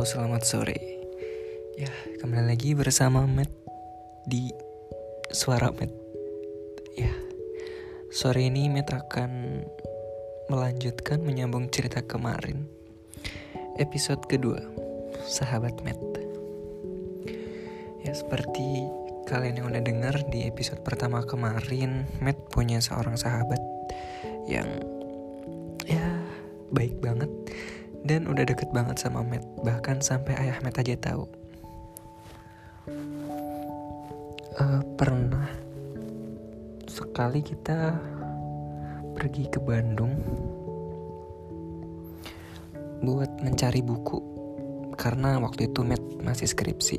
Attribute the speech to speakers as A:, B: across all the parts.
A: Halo, selamat sore. Ya, kembali lagi bersama Matt di Suara Matt. Ya, sore ini Matt akan melanjutkan menyambung cerita kemarin. Episode kedua, Sahabat Matt. Ya, seperti kalian yang udah dengar di episode pertama kemarin, Matt punya seorang sahabat yang ya baik banget dan udah deket banget sama Matt bahkan sampai ayah Matt aja tahu. Uh, pernah sekali kita pergi ke Bandung buat mencari buku. Karena waktu itu Matt masih skripsi.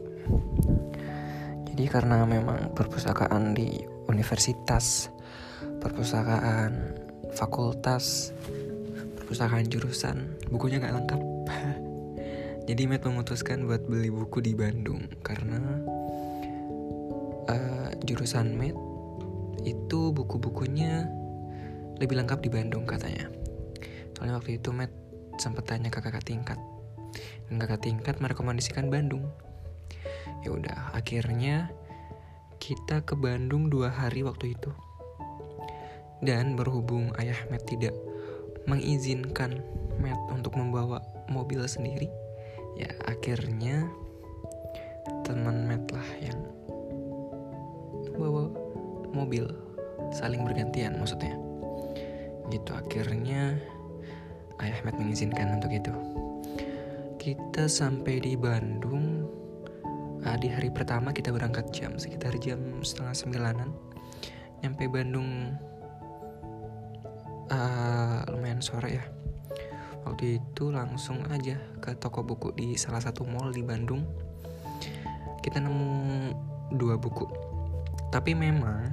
A: Jadi karena memang perpustakaan di universitas perpustakaan fakultas perpustakaan jurusan. Bukunya nggak lengkap. Jadi Matt memutuskan buat beli buku di Bandung karena uh, jurusan Matt itu buku-bukunya lebih lengkap di Bandung katanya. Soalnya waktu itu Matt sempat tanya ke kakak tingkat. Dan kakak tingkat merekomendasikan Bandung. Ya udah akhirnya kita ke Bandung dua hari waktu itu. Dan berhubung ayah Matt tidak mengizinkan Matt untuk membawa mobil sendiri. Ya akhirnya teman Matt lah yang bawa mobil saling bergantian maksudnya. Gitu akhirnya ayah Matt mengizinkan untuk itu. Kita sampai di Bandung. Uh, di hari pertama kita berangkat jam sekitar jam setengah sembilanan. Nyampe Bandung uh, sore ya. Waktu itu langsung aja ke toko buku di salah satu mall di Bandung. Kita nemu dua buku. Tapi memang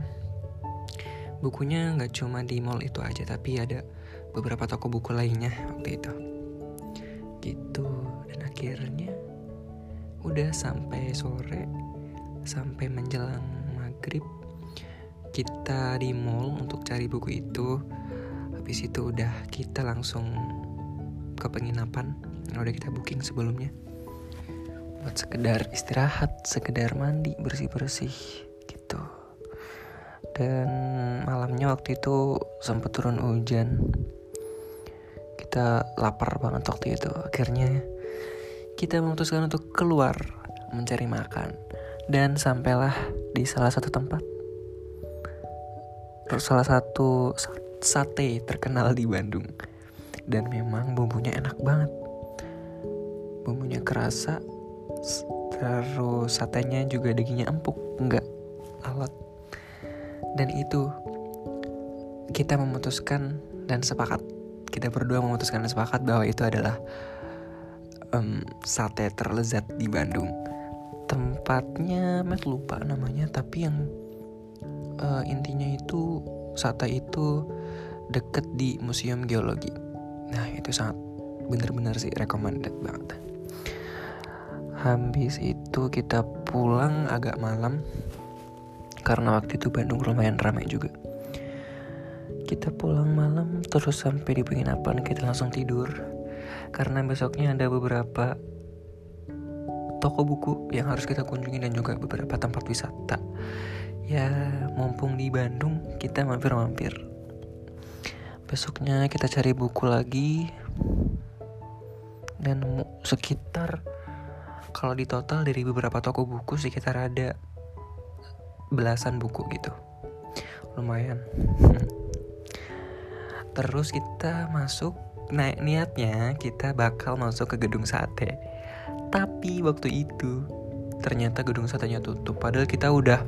A: bukunya nggak cuma di mall itu aja tapi ada beberapa toko buku lainnya waktu itu. Gitu. Dan akhirnya udah sampai sore sampai menjelang maghrib kita di mall untuk cari buku itu habis itu udah kita langsung ke penginapan yang udah kita booking sebelumnya buat sekedar istirahat, sekedar mandi, bersih-bersih gitu. Dan malamnya waktu itu sempat turun hujan. Kita lapar banget waktu itu. Akhirnya kita memutuskan untuk keluar mencari makan dan sampailah di salah satu tempat. Salah satu sate terkenal di Bandung. Dan memang bumbunya enak banget. Bumbunya kerasa terus satenya juga dagingnya empuk enggak alat dan itu kita memutuskan dan sepakat. Kita berdua memutuskan dan sepakat bahwa itu adalah um, sate terlezat di Bandung. Tempatnya Matt lupa namanya tapi yang uh, intinya itu sate itu deket di Museum Geologi. Nah itu sangat bener-bener sih recommended banget. Habis itu kita pulang agak malam karena waktu itu Bandung lumayan ramai juga. Kita pulang malam terus sampai di penginapan kita langsung tidur karena besoknya ada beberapa toko buku yang harus kita kunjungi dan juga beberapa tempat wisata. Ya mumpung di Bandung kita mampir-mampir besoknya kita cari buku lagi dan sekitar kalau di total dari beberapa toko buku sekitar ada belasan buku gitu. Lumayan. Terus kita masuk nah niatnya kita bakal masuk ke gedung sate. Tapi waktu itu ternyata gedung satenya tutup padahal kita udah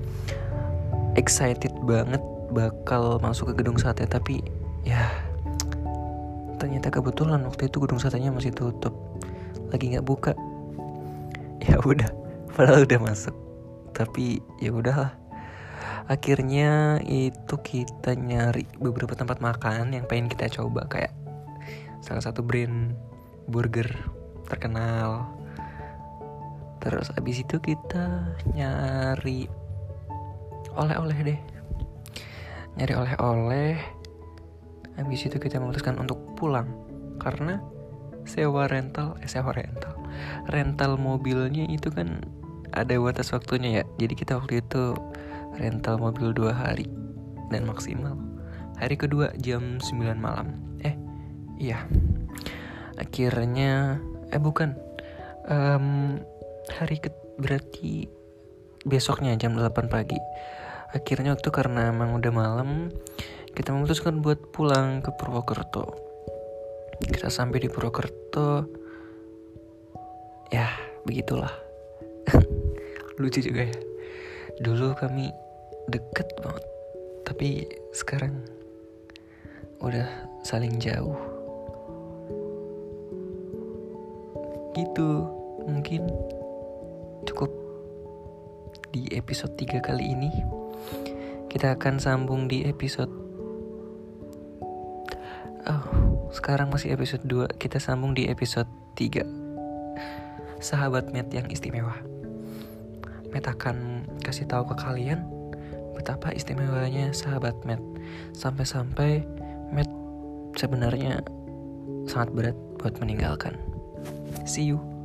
A: excited banget bakal masuk ke gedung sate tapi ya ternyata kebetulan waktu itu gedung satenya masih tutup. Lagi nggak buka. Ya udah padahal udah masuk. Tapi ya udahlah. Akhirnya itu kita nyari beberapa tempat makan yang pengen kita coba kayak salah satu brand burger terkenal. Terus abis itu kita nyari oleh-oleh deh. Nyari oleh-oleh habis itu kita memutuskan untuk pulang. Karena sewa rental eh sewa rental. Rental mobilnya itu kan ada batas waktunya ya. Jadi kita waktu itu rental mobil dua hari dan maksimal. Hari kedua jam 9 malam. Eh iya. Akhirnya eh bukan. Um, hari ke berarti besoknya jam 8 pagi. Akhirnya waktu karena emang udah malam kita memutuskan buat pulang ke Purwokerto. Kita sampai di Purwokerto ya begitulah. Lucu juga ya. Dulu kami deket banget tapi sekarang udah saling jauh. Gitu mungkin cukup di episode 3 kali ini. Kita akan sambung di episode oh sekarang masih episode 2 kita sambung di episode 3 sahabat met yang istimewa Matt akan kasih tahu ke kalian betapa istimewanya sahabat Matt. Sampai-sampai Matt sebenarnya sangat berat buat meninggalkan. See you.